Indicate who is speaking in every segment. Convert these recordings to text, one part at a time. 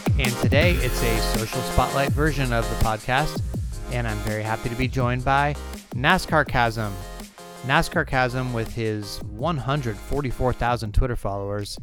Speaker 1: Gluck, and today it's a social spotlight version of the podcast. And I'm very happy to be joined by Nascarcasm. NASCAR Chasm, with his 144,000 Twitter followers,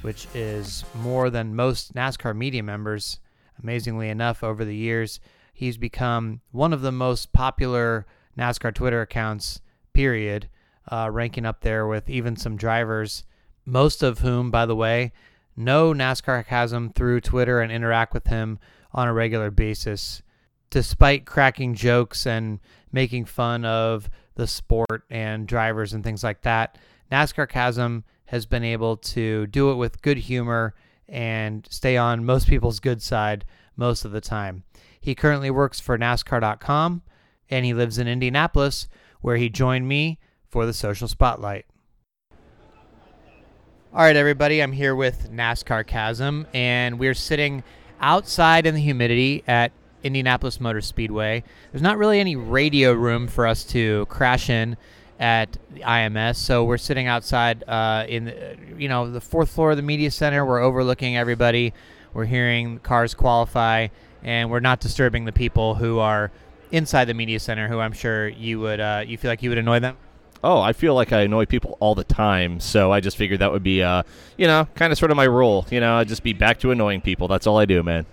Speaker 1: which is more than most NASCAR media members, amazingly enough, over the years, he's become one of the most popular NASCAR Twitter accounts, period, uh, ranking up there with even some drivers, most of whom, by the way, know Nascarcasm through Twitter and interact with him on a regular basis. Despite cracking jokes and making fun of the sport and drivers and things like that, Nascarcasm has been able to do it with good humor and stay on most people's good side most of the time. He currently works for NASCAR.com and he lives in Indianapolis, where he joined me for the social spotlight. All right, everybody, I'm here with Nascarcasm, and we're sitting outside in the humidity at Indianapolis Motor Speedway. There's not really any radio room for us to crash in at the IMS, so we're sitting outside uh, in the, you know the fourth floor of the media center. We're overlooking everybody. We're hearing cars qualify, and we're not disturbing the people who are inside the media center, who I'm sure you would uh, you feel like you would annoy them.
Speaker 2: Oh, I feel like I annoy people all the time, so I just figured that would be, uh, you know, kind of sort of my role. You know, I'd just be back to annoying people. That's all I do, man.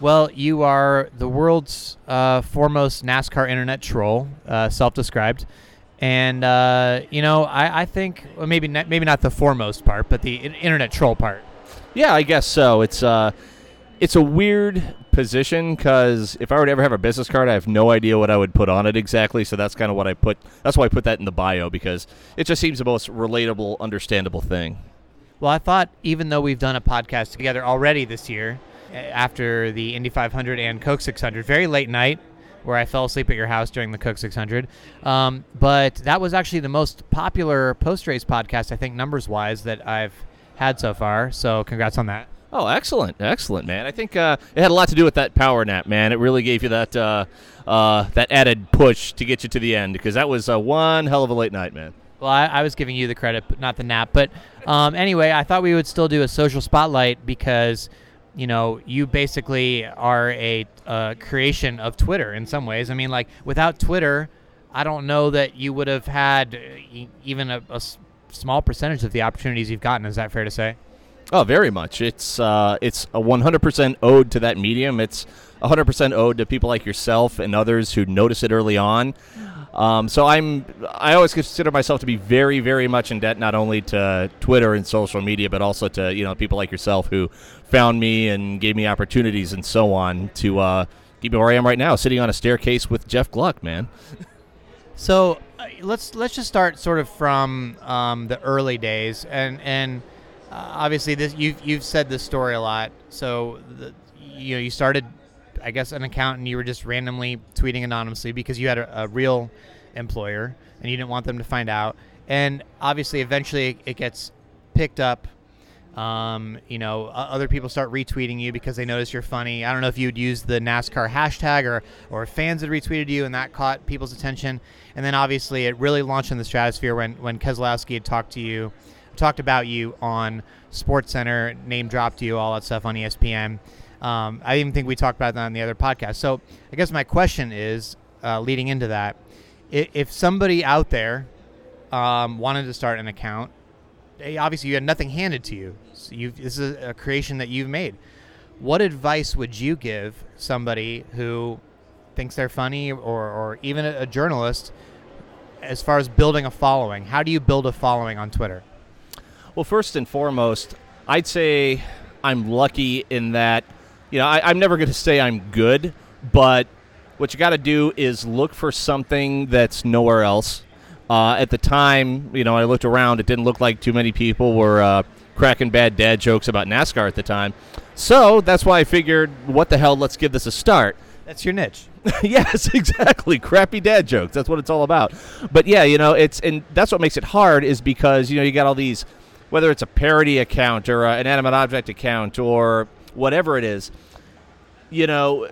Speaker 1: Well, you are the world's uh, foremost NASCAR internet troll, uh, self-described, and uh, you know, I, I think well, maybe not, maybe not the foremost part, but the internet troll part.
Speaker 2: Yeah, I guess so. It's uh, it's a weird position because if I were to ever have a business card, I have no idea what I would put on it exactly. So that's kind of what I put. That's why I put that in the bio because it just seems the most relatable, understandable thing.
Speaker 1: Well, I thought even though we've done a podcast together already this year, after the Indy 500 and Coke 600, very late night, where I fell asleep at your house during the Coke 600. Um, but that was actually the most popular post race podcast, I think, numbers wise, that I've had so far. So congrats on that.
Speaker 2: Oh, excellent, excellent, man. I think uh, it had a lot to do with that power nap, man. It really gave you that uh, uh, that added push to get you to the end because that was uh, one hell of a late night, man.
Speaker 1: Well, I, I was giving you the credit, but not the nap. But um, anyway, I thought we would still do a social spotlight because, you know, you basically are a, creation of Twitter in some ways. I mean, like without Twitter, I don't know that you would have had uh, even a, small percentage of the opportunities you've gotten. Is that fair to say?
Speaker 2: Oh, very much. It's uh, it's a 100% ode to that medium. It's 100% ode to people like yourself and others who notice it early on. Um, so I'm I always consider myself to be very very much in debt not only to Twitter and social media but also to you know people like yourself who found me and gave me opportunities and so on to uh, keep me where I am right now, sitting on a staircase with Jeff Gluck, man.
Speaker 1: So uh, let's let's just start sort of from um, the early days, and and uh, obviously this you've you've said this story a lot. So the, you know you started, I guess, an account and you were just randomly tweeting anonymously because you had a, a real employer and you didn't want them to find out. And obviously, eventually, it gets picked up. Um, you know, other people start retweeting you because they notice you're funny. I don't know if you'd use the NASCAR hashtag or or fans had retweeted you and that caught people's attention. And then obviously it really launched in the stratosphere when when Keselowski had talked to you, talked about you on Sports Center, name dropped you, all that stuff on ESPN. Um, I even think we talked about that on the other podcast. So I guess my question is, uh, leading into that, if somebody out there um, wanted to start an account eh, obviously you had nothing handed to you. So this is a creation that you've made. What advice would you give somebody who thinks they're funny or, or even a journalist as far as building a following? How do you build a following on Twitter?
Speaker 2: Well, first and foremost, I'd say I'm lucky in that, you know, I, I'm never going to say I'm good, but what you got to do is look for something that's nowhere else. Uh, at the time, you know, I looked around. It didn't look like too many people were uh, cracking bad dad jokes about NASCAR at the time. So that's why I figured, what the hell, let's give this a start.
Speaker 1: That's your niche.
Speaker 2: yes, exactly. Crappy dad jokes. That's what it's all about. But yeah, you know, it's and that's what makes it hard is because you know you got all these, whether it's a parody account or uh, an animate object account or whatever it is. You know,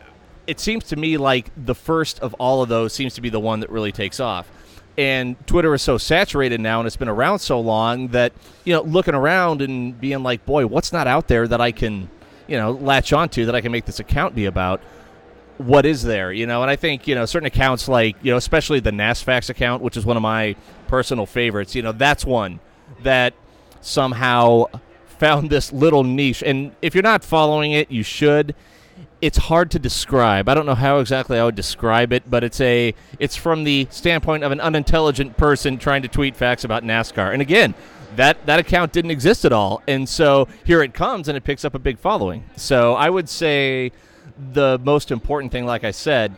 Speaker 2: it seems to me like the first of all of those seems to be the one that really takes off. and Twitter is so saturated now, and it's been around so long that you know, looking around and being like, boy, what's not out there that I can, you know, latch onto that I can make this account be about. What is there, you know? And I think you know certain accounts like you know, especially the NASFAX account, which is one of my personal favorites. You know, that's one that somehow found this little niche. And if you're not following it, you should it's hard to describe. I don't know how exactly I would describe it, but it's a it's from the standpoint of an unintelligent person trying to tweet facts about NASCAR. And again, that that account didn't exist at all. And so here it comes and it picks up a big following. So I would say the most important thing like I said,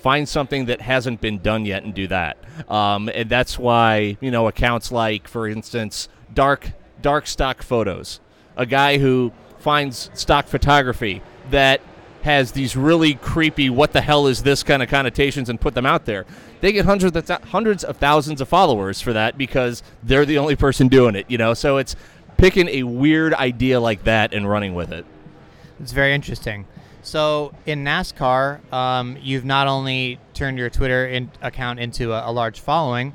Speaker 2: find something that hasn't been done yet and do that. Um, and that's why, you know, accounts like for instance, dark dark stock photos. A guy who finds stock photography that has these really creepy what the hell is this kind of connotations and put them out there. They get hundreds of th- hundreds of thousands of followers for that because they're the only person doing it you know? So it's picking a weird idea like that and running with it.
Speaker 1: It's very interesting. So in nascar um, you've not only turned your twitter in- account into a, a, large following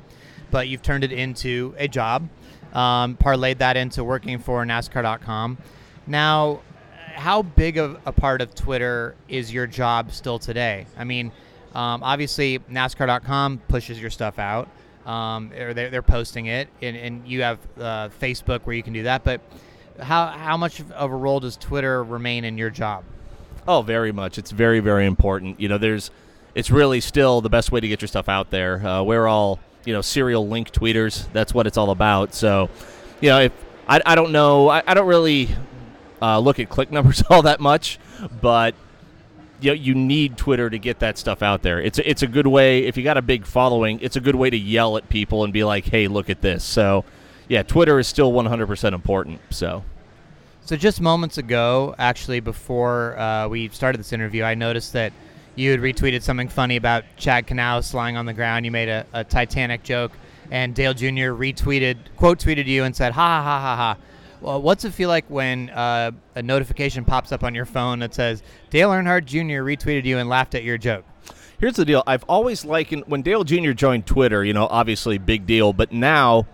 Speaker 1: but you've turned it into a job um, parlayed that into working for nascar.com now how big of a part of Twitter is your job still today? I mean, um, obviously NASCAR.com pushes your stuff out, um, or they're, they're posting it, and, and you have uh, Facebook where you can do that. But how how much of a role does Twitter remain in your job?
Speaker 2: Oh, very much. It's very very important. You know, there's it's really still the best way to get your stuff out there. Uh, we're all you know serial link tweeters. That's what it's all about. So, you know, if I, I don't know, I, I don't really uh, look at click numbers all that much, but you know, you need Twitter to get that stuff out there. It's a, it's a good way if you got a big following. It's a good way to yell at people and be like, "Hey, look at this." So, yeah, Twitter is still 100% important. So.
Speaker 1: So just moments ago, actually, before uh, we started this interview, I noticed that you had retweeted something funny about Chad Knaus lying on the ground. You made a, a Titanic joke, and Dale Jr. retweeted, quote tweeted you, and said, "Ha ha ha ha ha." Well, what's it feel like when uh, a notification pops up on your phone that says Dale Earnhardt Jr. retweeted you and laughed at your joke?
Speaker 2: Here's the deal. I've always likened when Dale Jr. joined Twitter. You know, obviously big deal. But now,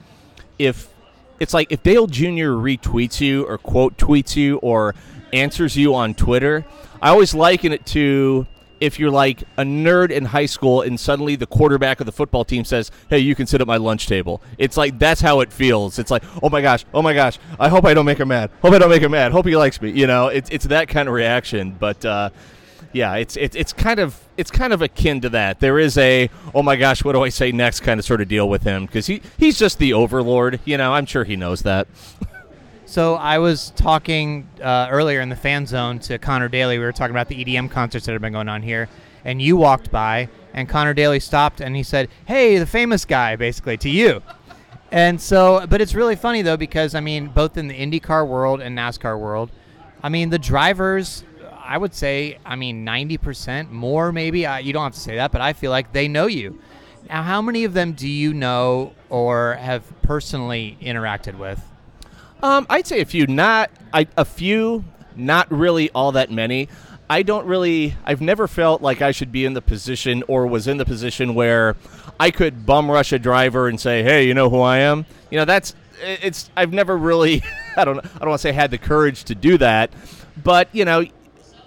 Speaker 2: if it's like if Dale Jr. retweets you or quote tweets you or answers you on Twitter, I always liken it to if you're like a nerd in high school and suddenly the quarterback of the football team says, "Hey, you can sit at my lunch table." It's like that's how it feels. It's like, "Oh my gosh, oh my gosh, I hope I don't make him mad. Hope I don't make him mad. Hope he likes me." You know, it's it's that kind of reaction. But uh, yeah, it's it's it's kind of it's kind of akin to that. There is a oh my gosh, what do I say next kind of sort of deal with him because he he's just the overlord. You know, I'm sure he knows that.
Speaker 1: So I was talking uh, earlier in the fan zone to Connor Daly. We were talking about the EDM concerts that have been going on here, and you walked by, and Connor Daly stopped and he said, "Hey, the famous guy," basically to you. And so, but it's really funny though because I mean, both in the IndyCar world and NASCAR world, I mean, the drivers, I would say, I mean, ninety percent more maybe. I, you don't have to say that, but I feel like they know you. Now, how many of them do you know or have personally interacted with?
Speaker 2: Um, I'd say a few, not I, a few, not really all that many. I don't really. I've never felt like I should be in the position or was in the position where I could bum rush a driver and say, "Hey, you know who I am." You know, that's it's. I've never really. I don't. I don't want to say had the courage to do that, but you know,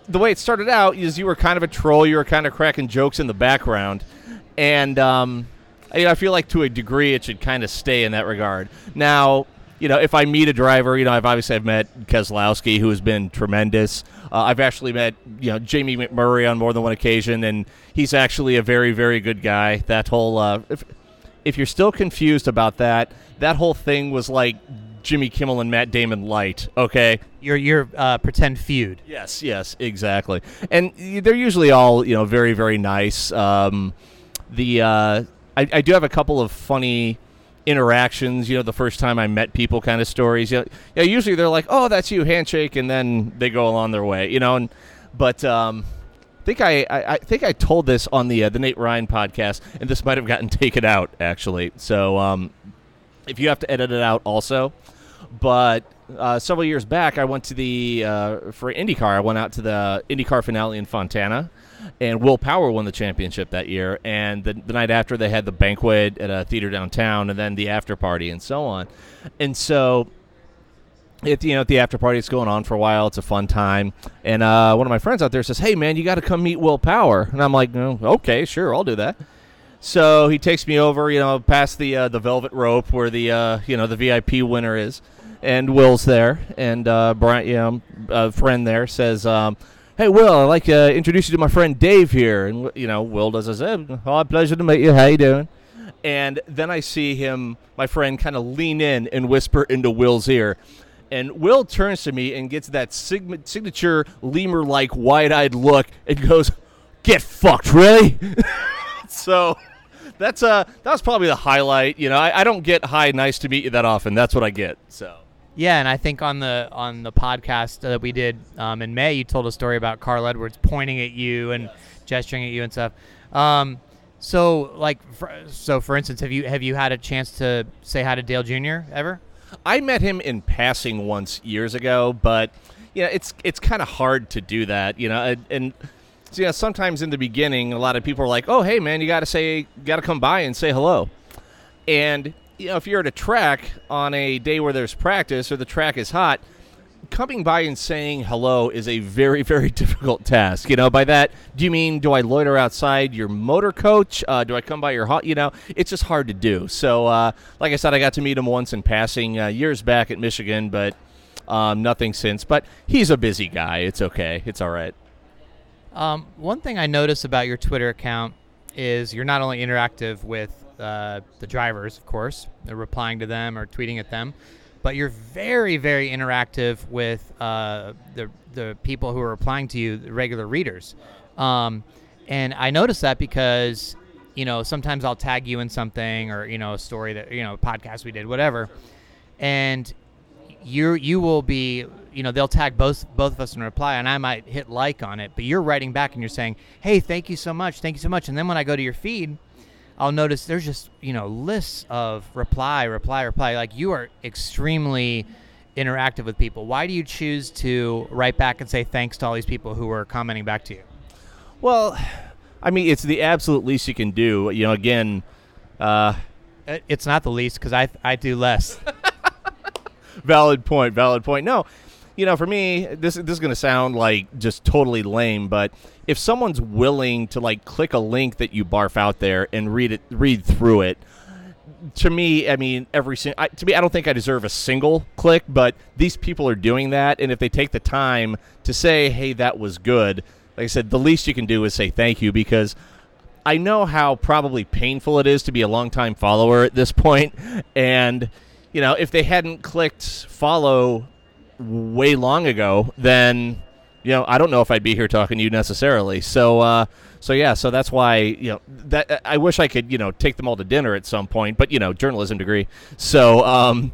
Speaker 2: the way it started out is you were kind of a troll. You were kind of cracking jokes in the background, and um, I, I feel like to a degree it should kind of stay in that regard. Now, you know, if I meet a driver, you know, I've obviously I've met Keselowski, who has been tremendous. Uh, I've actually met, you know, Jamie McMurray on more than one occasion, and he's actually a very, very good guy. That whole, uh, if, if you're still confused about that, that whole thing was like Jimmy Kimmel and Matt Damon light. Okay,
Speaker 1: your your uh, pretend feud.
Speaker 2: Yes, yes, exactly. And they're usually all you know very, very nice. Um, the uh, I, I do have a couple of funny interactions, you know, the first time I met people kind of stories. You know, yeah, usually they're like, "Oh, that's you," handshake, and then they go along their way, you know. And but um, I think I, I, I think I told this on the uh, the Nate Ryan podcast, and this might have gotten taken out actually. So um, if you have to edit it out, also. But uh, several years back, I went to the uh, for IndyCar. I went out to the IndyCar finale in Fontana. And Will Power won the championship that year. And the, the night after, they had the banquet at a theater downtown, and then the after party, and so on. And so it you know the after party it's going on for a while. It's a fun time. And uh, one of my friends out there says hey man you got to come meet will power. And i'm like oh, okay sure i'll do that. So he takes me over you know past the uh, the velvet rope where the uh, you know the vip winner is. And will's there. And uh, brian you know a friend there says um, hey will i'd like to introduce you to my friend dave here and you know will does this oh pleasure to meet you how you doing and then i see him my friend kind of lean in and whisper into will's ear and Will turns to me and gets that signature lemur like wide eyed look and goes, Get fucked, really? so that's uh that was probably the highlight. You know, I, I don't get hi, nice to meet you that often. That's what I get. So
Speaker 1: Yeah, and I think on the on the podcast that we did um, in May, you told a story about Carl Edwards pointing at you and gesturing at you and stuff. Um, so, like, for, so for instance, have you have you had a chance to say hi to Dale Jr. ever?
Speaker 2: I met him in passing once years ago, but you know, it's it's kind of hard to do that, you know, and, and so, yeah, sometimes in the beginning, a lot of people are like, "Oh, hey, man, you got to say, got to come by and say hello," and you know, if you're at a track on a day where there's practice or the track is hot, coming by and saying hello is a very, very difficult task. You know, by that, do you mean do I loiter outside your motor coach? Uh, do I come by your hot? You know, it's just hard to do. So, uh, like I said, I got to meet him once in passing uh, years back at Michigan, but um, nothing since. But he's a busy guy. It's okay. It's all right.
Speaker 1: Um, one thing I notice about your Twitter account is you're not only interactive with uh, the drivers, of course, they're replying to them or tweeting at them, but you're very, very interactive with uh, the the people who are replying to you, the regular readers. Um, and I notice that because you know sometimes I'll tag you in something or you know a story that you know a podcast we did, whatever, and you you will be you know they'll tag both both of us in reply and I might hit like on it, but you're writing back and you're saying, hey, thank you so much, thank you so much, and then when I go to your feed I'll notice there's just you know lists of reply, reply, reply. Like you are extremely interactive with people. Why do you choose to write back and say thanks to all these people who are commenting back to you?
Speaker 2: Well, I mean, it's the absolute least you can do. You know, again, uh,
Speaker 1: it's not the least because I I do less.
Speaker 2: valid point. Valid point. No, you know, for me, this this is going to sound like just totally lame, but if someone's willing to like click a link that you barf out there and read it, read through it, to me, I mean, every I, to me, I don't think I deserve a single click, but these people are doing that, and if they take the time to say, "Hey, that was good," like I said, the least you can do is say thank you because I know how probably painful it is to be a longtime follower at this point, and you know, if they hadn't clicked follow way long ago, then you know I don't know if I'd be here talking to you necessarily. So uh, so yeah, so that's why you know that I wish I could you know take them all to dinner at some point, but you know journalism degree. So um,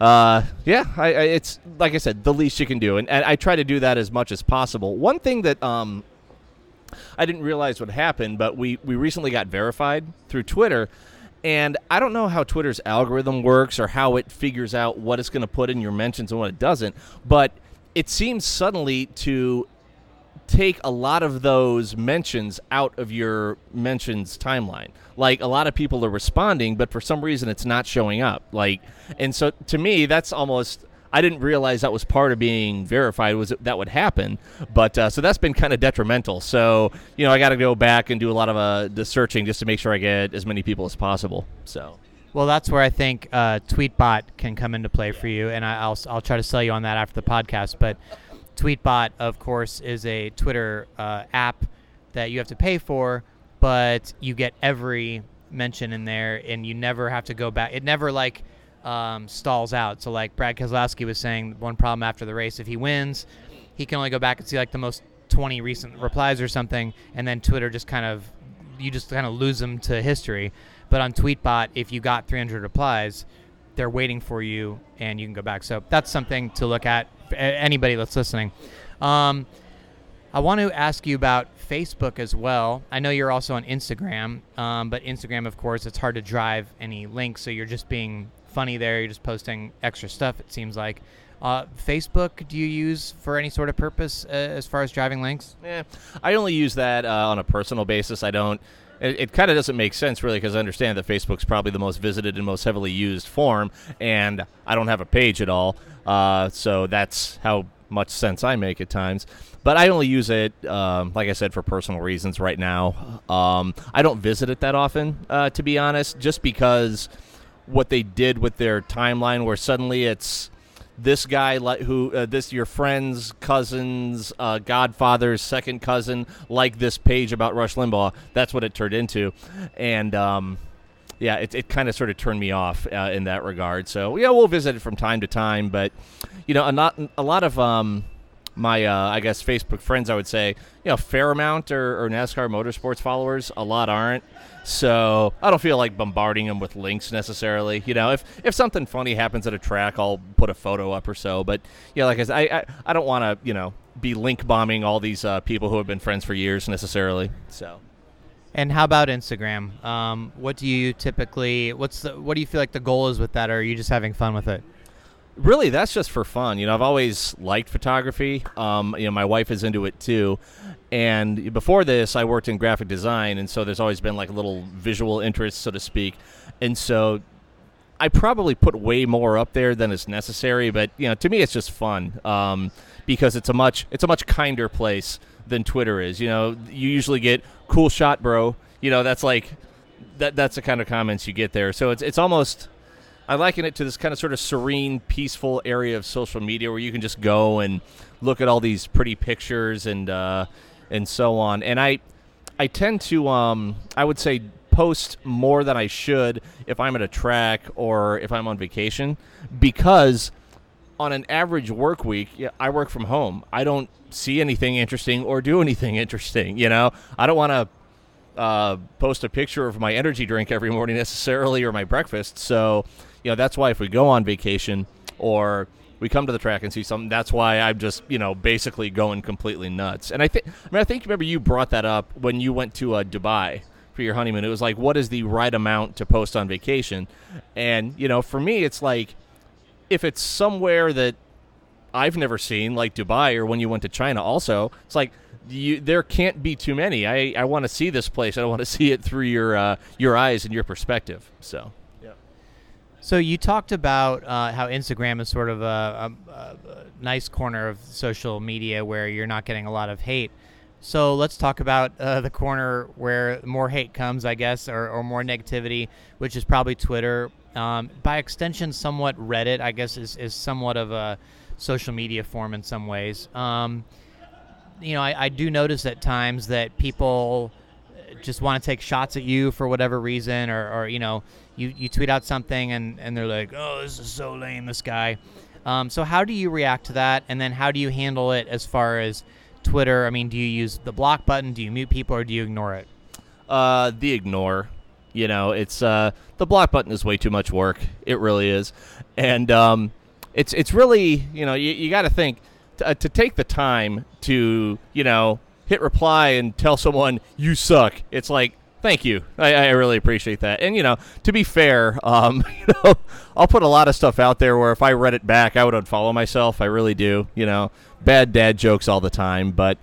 Speaker 2: uh, yeah, I, I, it's like I said, the least you can do, and, and I try to do that as much as possible. One thing that um, I didn't realize would happen, but we we recently got verified through Twitter. And I don't know how Twitter's algorithm works or how it figures out what it's going to put in your mentions and what it doesn't, but it seems suddenly to take a lot of those mentions out of your mentions timeline. Like a lot of people are responding, but for some reason it's not showing up. Like, and so to me, that's almost I didn't realize that was part of being verified was that, that would happen. But uh, so that's been kind of detrimental. So you know I got to go back and do a lot of uh, the searching just to make sure I get as many people as possible. So.
Speaker 1: Well, that's where I think uh, Tweetbot can come into play for you, and I, will I'll try to sell you on that after the podcast. But Tweetbot, of course, is a Twitter uh, app that you have to pay for, but you get every mention in there, and you never have to go back. It never like um, stalls out. So like Brad Keselowski was saying, one problem after the race, if he wins, he can only go back and see like the most 20 recent replies or something, and then Twitter just kind of you just kind of lose them to history. But on Tweetbot, if you got 300 replies, they're waiting for you, and you can go back. So that's something to look at. Anybody that's listening. Um, I want to ask you about Facebook as well. I know you're also on Instagram, um, but Instagram, of course, it's hard to drive any links, so you're just being funny there. You're just posting extra stuff. It seems like. Uh, Facebook, do you use for any sort of purpose uh, as far as driving links?
Speaker 2: Yeah, I only use that uh, on a personal basis. I don't. It, it kind of doesn't make sense really because I understand that Facebook's probably the most visited and most heavily used form, and I don't have a page at all. Uh, so that's how much sense I make at times. But I only use it, um, like I said, for personal reasons right now. Um, I don't visit it that often, uh, to be honest, just because what they did with their timeline, where suddenly it's this guy like who uh, this your friend's cousin's uh, godfather's second cousin like this page about Rush Limbaugh. That's what it turned into, and um, yeah, it, it kind of sort of turned me off uh, in that regard. So yeah, we'll visit it from time to time, but you know, a not a lot of um, my uh, I guess Facebook friends, I would say, you know, fair amount or, or NASCAR motorsports followers. A lot aren't. So I don't feel like bombarding them with links necessarily. You know, if if something funny happens at a track, I'll put a photo up or so. But yeah, like I said, I I, I don't want to you know be link bombing all these uh, people who have been friends for years necessarily. So.
Speaker 1: And how about Instagram? Um, what do you typically? What's the? What do you feel like the goal is with that, or are you just having fun with it?
Speaker 2: Really, that's just for fun. You know, I've always liked photography. Um, you know, my wife is into it too. And before this, I worked in graphic design, and so there's always been like a little visual interest, so to speak. And so I probably put way more up there than is necessary, but you know, to me, it's just fun um, because it's a much it's a much kinder place than Twitter is. You know, you usually get cool shot, bro. You know, that's like that. That's the kind of comments you get there. So it's it's almost I liken it to this kind of sort of serene, peaceful area of social media where you can just go and look at all these pretty pictures and uh, and so on. And I I tend to um, I would say post more than I should if I'm at a track or if I'm on vacation because on an average work week, I work from home. I don't see anything interesting or do anything interesting. You know, I don't want to uh, post a picture of my energy drink every morning necessarily or my breakfast. So you know that's why if we go on vacation or we come to the track and see something, that's why I'm just you know basically going completely nuts. And I think I mean I think remember you brought that up when you went to uh, Dubai for your honeymoon. It was like what is the right amount to post on vacation? And you know for me it's like if it's somewhere that I've never seen like Dubai or when you went to China also it's like you, there can't be too many. I, I want to see this place. I want to see it through your uh, your eyes and your perspective. So
Speaker 1: so you talked about uh, how Instagram is sort of a, a, a, nice corner of social media where you're not getting a lot of hate. So let's talk about uh, the corner where more hate comes, I guess, or, or more negativity, which is probably Twitter. Um, by extension, somewhat Reddit, I guess, is, is somewhat of a social media form in some ways. Um, you know, I, I do notice at times that people just want to take shots at you for whatever reason, or, or you know, you, you tweet out something and, and they're like, oh, this is so lame, this guy. Um, so how do you react to that? And then how do you handle it as far as Twitter? I mean, do you use the block button? Do you mute people or do you ignore it?
Speaker 2: Uh, the ignore. You know, it's uh, the block button is way too much work. It really is, and um, it's it's really you know you, you got to think t- uh, to take the time to you know hit reply and tell someone you suck. It's like Thank you. I, I, really appreciate that. And you know, to be fair, um, you know, I'll put a lot of stuff out there where if I read it back, I would unfollow myself. I really do. You know, bad dad jokes all the time, but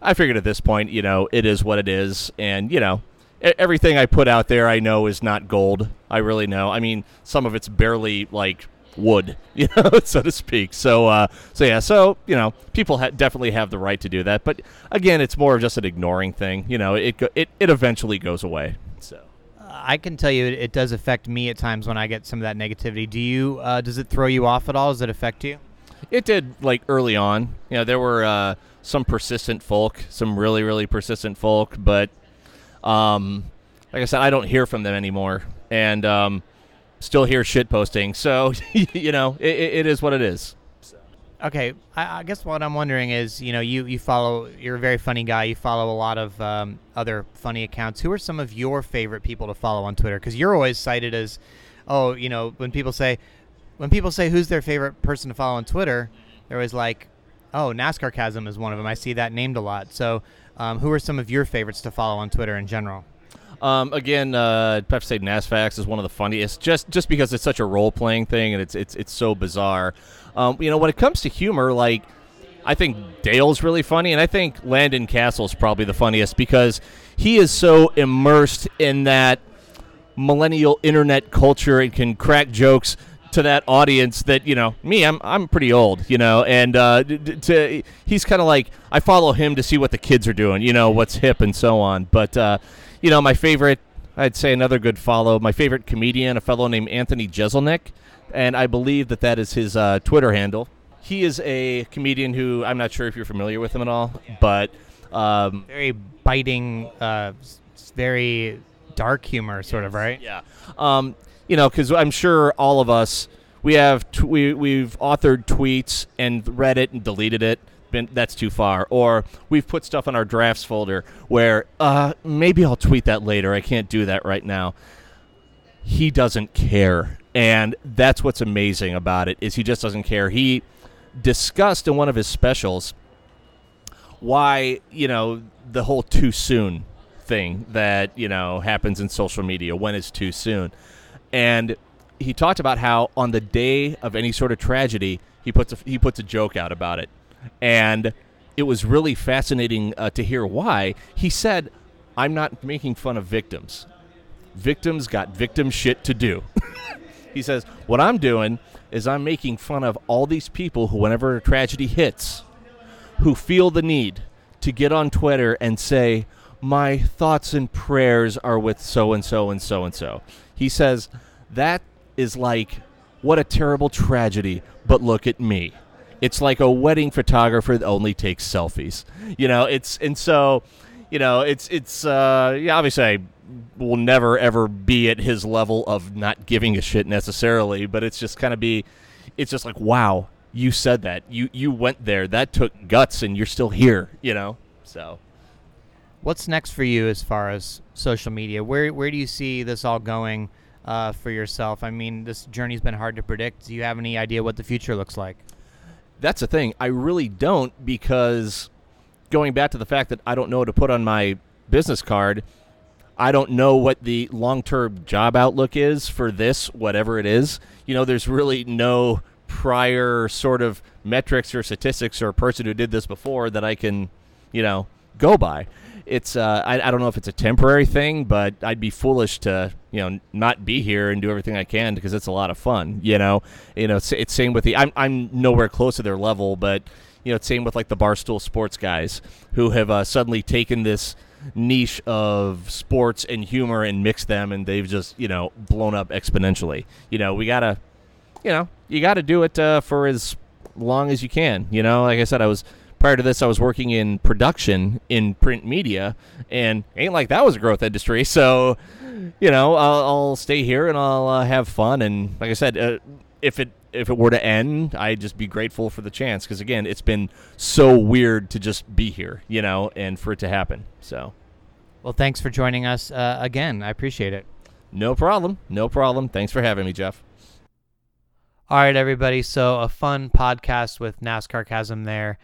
Speaker 2: I figured at this point, you know, it is what it is, and you know, everything I put out there, I know is not gold. I really know. I mean, some of it's barely like would, you know, so to speak. So, uh, so yeah, so you know, people ha- definitely have the right to do that, but again, it's more of just an ignoring thing. You know, it go- it it eventually goes away. So.
Speaker 1: I can tell you, it, it, does affect me at times when I get some of that negativity. Do you? Uh, does it throw you off at all? Does it affect you?
Speaker 2: It did, like early on. You know, there were uh, some persistent folk, some really, really persistent folk, but um, like I said, I don't hear from them anymore, and um, still hear shit posting. So you know, it, it is what it is.
Speaker 1: Okay, I, I, guess what I'm wondering is, you know, you you follow, you're a very funny guy. You follow a lot of um, other funny accounts. Who are some of your favorite people to follow on Twitter? Because you're always cited as, oh, you know, when people say, when people say who's their favorite person to follow on Twitter, they're always like, oh, Nascarcasm is one of them. I see that named a lot. So, um, who are some of your favorites to follow on Twitter in general?
Speaker 2: Um, again, uh, to say NASFAX is one of the funniest, just just because it's such a role playing thing and it's it's it's so bizarre. Um, you know, when it comes to humor, like I think Dale's really funny, and I think Landon Cassill's probably the funniest because he is so immersed in that millennial internet culture and can crack jokes to that audience that you know me i'm i'm pretty old you know and uh to he's kind of like i follow him to see what the kids are doing you know what's hip and so on but uh you know my favorite i'd say another good follow my favorite comedian a fellow named anthony jeselnik and i believe that that is his uh, twitter handle he is a comedian who i'm not sure if you're familiar with him at all but um
Speaker 1: Very biting, uh, very dark humor, sort of, right?
Speaker 2: Yeah. Um, you know, because I'm sure all of us we have t- we we've authored tweets and read it and deleted it. Been, that's too far. Or we've put stuff on our drafts folder where uh, maybe I'll tweet that later. I can't do that right now. He doesn't care, and that's what's amazing about it is he just doesn't care. He discussed in one of his specials why you know the whole too soon thing that you know happens in social media when it's too soon and he talked about how on the day of any sort of tragedy he puts a, he puts a joke out about it. And it was really fascinating uh, to hear why. He said i'm not making fun of victims. Victims got victim shit to do. He says what i'm doing is i'm making fun of all these people who whenever a tragedy hits who feel the need to get on Twitter and say, My thoughts and prayers are with so and so and so and so. He says, That is like, what a terrible tragedy, but look at me. It's like a wedding photographer that only takes selfies. You know, it's, and so, you know, it's, it's, uh, yeah, obviously I will never ever be at his level of not giving a shit necessarily, but it's just kind of be, it's just like, wow, you said that you you went there that took guts and you're still here you know so
Speaker 1: What's next for you as far as social media? Where where do you see this all going uh, for yourself? I mean, this journey's been hard to predict. Do you have any idea what the future looks like?
Speaker 2: that's the thing i really don't because going back to the fact that i don't know what to put on my business card i don't know what the long-term job outlook is for this whatever it is you know there's really no prior sort of metrics or statistics or person who did this before that i can you know go by it's uh, I, I don't know if it's a temporary thing but i'd be foolish to you know not be here and do everything i can because it's a lot of fun you know you know it's, it's same with the I'm, I'm nowhere close to their level but you know it's same with like the barstool sports guys who have uh, suddenly taken this niche of sports and humor and mixed them and they've just you know blown up exponentially you know we gotta you know, you got to do it uh, for as long as you can. You know, like I said, I was prior to this, I was working in production in print media, and ain't like that was a growth industry. So, you know, I'll, I'll stay here and I'll uh, have fun. And like I said, uh, if it if it were to end, I'd just be grateful for the chance because again, it's been so weird to just be here, you know, and for it to happen. So,
Speaker 1: Well, thanks for joining us uh, again. I appreciate it.
Speaker 2: no problem, no problem. Thanks for having me, Jeff.
Speaker 1: All right, everybody. So a fun podcast with Nascarcasm there,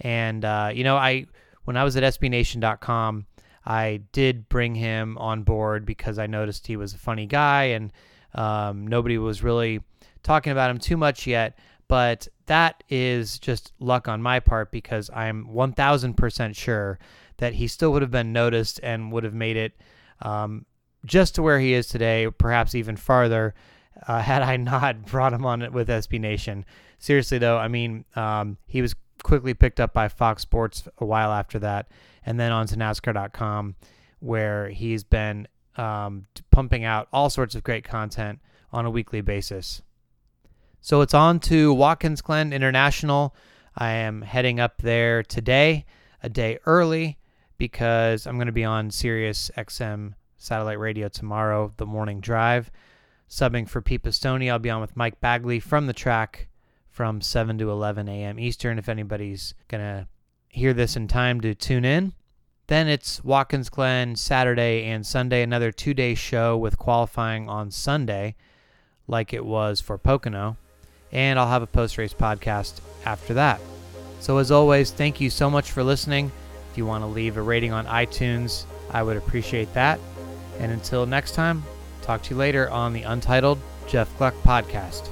Speaker 1: and uh, you know, I when I was at SBNation.com, I did bring him on board because I noticed he was a funny guy, and um, nobody was really talking about him too much yet. But that is just luck on my part because I'm 1,000% sure that he still would have been noticed and would have made it um, just to where he is today, perhaps even farther, uh, had I not brought him on with SB Nation. Seriously, though, I mean, um, he was quickly picked up by Fox Sports a while after that, and then on to NASCAR.com, where he's been um, pumping out all sorts of great content on a weekly basis. So it's on to Watkins Glen International. I am heading up there today, a day early, because I'm going to be on Sirius XM satellite radio tomorrow, the morning drive. Subbing for Pete Pistone, I'll be on with Mike Bagley from the track from 7 to 11 a.m. Eastern if anybody's going to hear this in time to tune in. Then it's Watkins Glen Saturday and Sunday, another two day show with qualifying on Sunday, like it was for Pocono. And I'll have a post race podcast after that. So, as always, thank you so much for listening. If you want to leave a rating on iTunes, I would appreciate that. And until next time, talk to you later on the Untitled Jeff Gluck podcast.